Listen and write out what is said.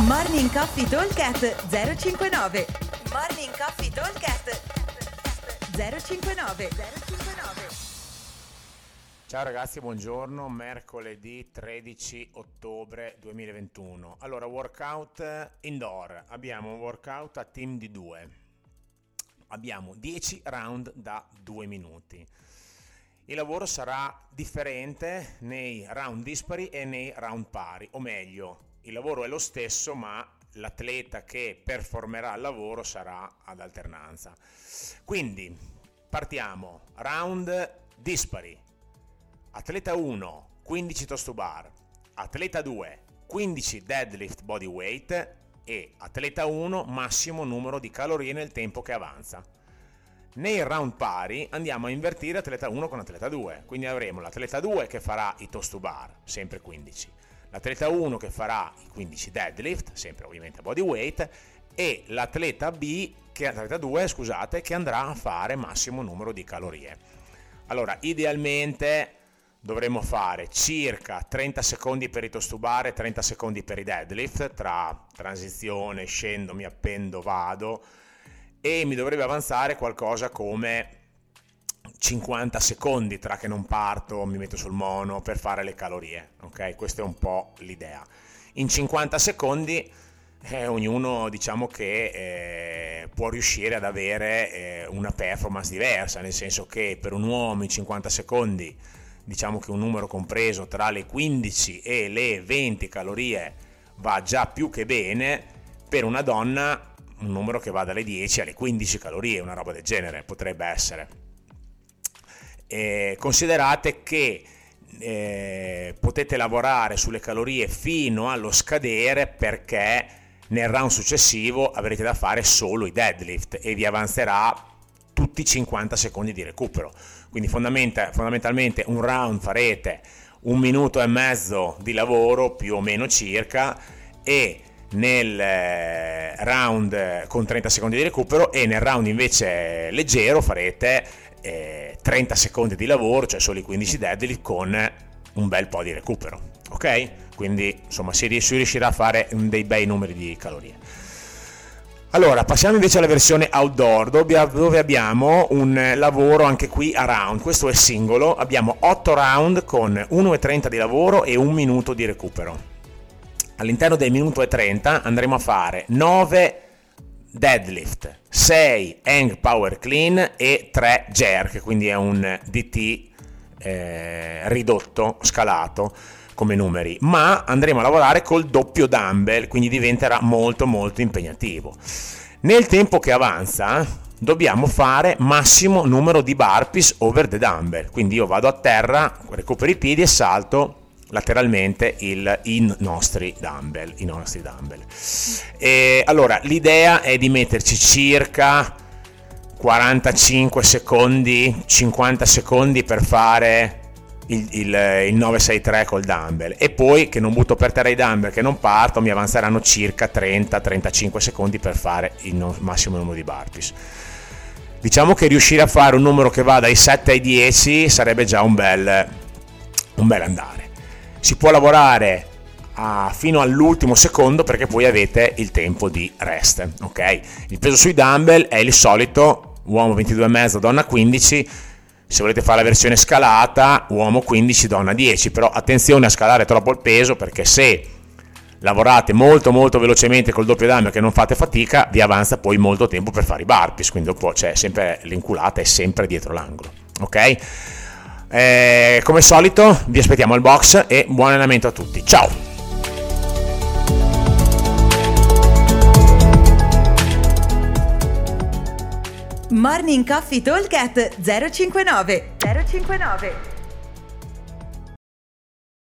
Morning Coffee Talkcast 059 Morning Coffee Talkcast 059 059 Ciao ragazzi, buongiorno, mercoledì 13 ottobre 2021. Allora, workout indoor, abbiamo un workout a team di due, abbiamo 10 round da 2 minuti. Il lavoro sarà differente nei round dispari e nei round pari, o meglio, il lavoro è lo stesso, ma l'atleta che performerà il lavoro sarà ad alternanza. Quindi partiamo, round dispari. Atleta 1, 15 toast to bar. Atleta 2, 15 deadlift body weight e atleta 1 massimo numero di calorie nel tempo che avanza. Nei round pari andiamo a invertire atleta 1 con atleta 2, quindi avremo l'atleta 2 che farà i toast to bar, sempre 15, l'atleta 1 che farà i 15 deadlift, sempre ovviamente body weight, e l'atleta B, che atleta 2, scusate, che andrà a fare massimo numero di calorie. Allora, idealmente dovremmo fare circa 30 secondi per i tostubare e 30 secondi per i deadlift, tra transizione, scendo, mi appendo, vado, e mi dovrebbe avanzare qualcosa come 50 secondi tra che non parto, mi metto sul mono per fare le calorie, ok? Questa è un po' l'idea. In 50 secondi eh, ognuno diciamo che eh, può riuscire ad avere eh, una performance diversa, nel senso che per un uomo in 50 secondi diciamo che un numero compreso tra le 15 e le 20 calorie va già più che bene, per una donna un numero che va dalle 10 alle 15 calorie, una roba del genere potrebbe essere eh, considerate che eh, potete lavorare sulle calorie fino allo scadere perché nel round successivo avrete da fare solo i deadlift e vi avanzerà tutti i 50 secondi di recupero. Quindi fondamentalmente un round farete un minuto e mezzo di lavoro più o meno circa e nel eh, round con 30 secondi di recupero e nel round invece leggero farete eh, 30 secondi di lavoro, cioè solo i 15 deadlift con un bel po' di recupero, ok? Quindi insomma si riuscirà a fare dei bei numeri di calorie. Allora, passiamo invece alla versione outdoor, dove abbiamo un lavoro anche qui a round. Questo è singolo, abbiamo 8 round con 1,30 di lavoro e 1 minuto di recupero. All'interno del minuto e 30 andremo a fare 9 deadlift, 6 hang power clean e 3 jerk, quindi è un DT eh, ridotto, scalato come numeri, ma andremo a lavorare col doppio dumbbell, quindi diventerà molto molto impegnativo. Nel tempo che avanza dobbiamo fare massimo numero di burpees over the dumbbell, quindi io vado a terra, recupero i piedi e salto lateralmente il, i nostri dumbbell. I nostri dumbbell. E, allora, l'idea è di metterci circa 45 secondi, 50 secondi per fare il, il, il 963 col dumbbell e poi che non butto per terra i dumbbell, che non parto, mi avanzeranno circa 30-35 secondi per fare il no, massimo numero di burpees. Diciamo che riuscire a fare un numero che va dai 7 ai 10 sarebbe già un bel, un bel andare si può lavorare a, fino all'ultimo secondo perché poi avete il tempo di rest. Ok? Il peso sui dumbbell è il solito uomo 22,5, donna 15. Se volete fare la versione scalata, uomo 15, donna 10, però attenzione a scalare troppo il peso perché se lavorate molto molto velocemente col doppio dumbbell che non fate fatica, vi avanza poi molto tempo per fare i burpees, quindi dopo c'è sempre l'inculata è sempre dietro l'angolo. Ok? Eh, come solito vi aspettiamo al box e buon allenamento a tutti. Ciao! Morning Coffee Talk 059 059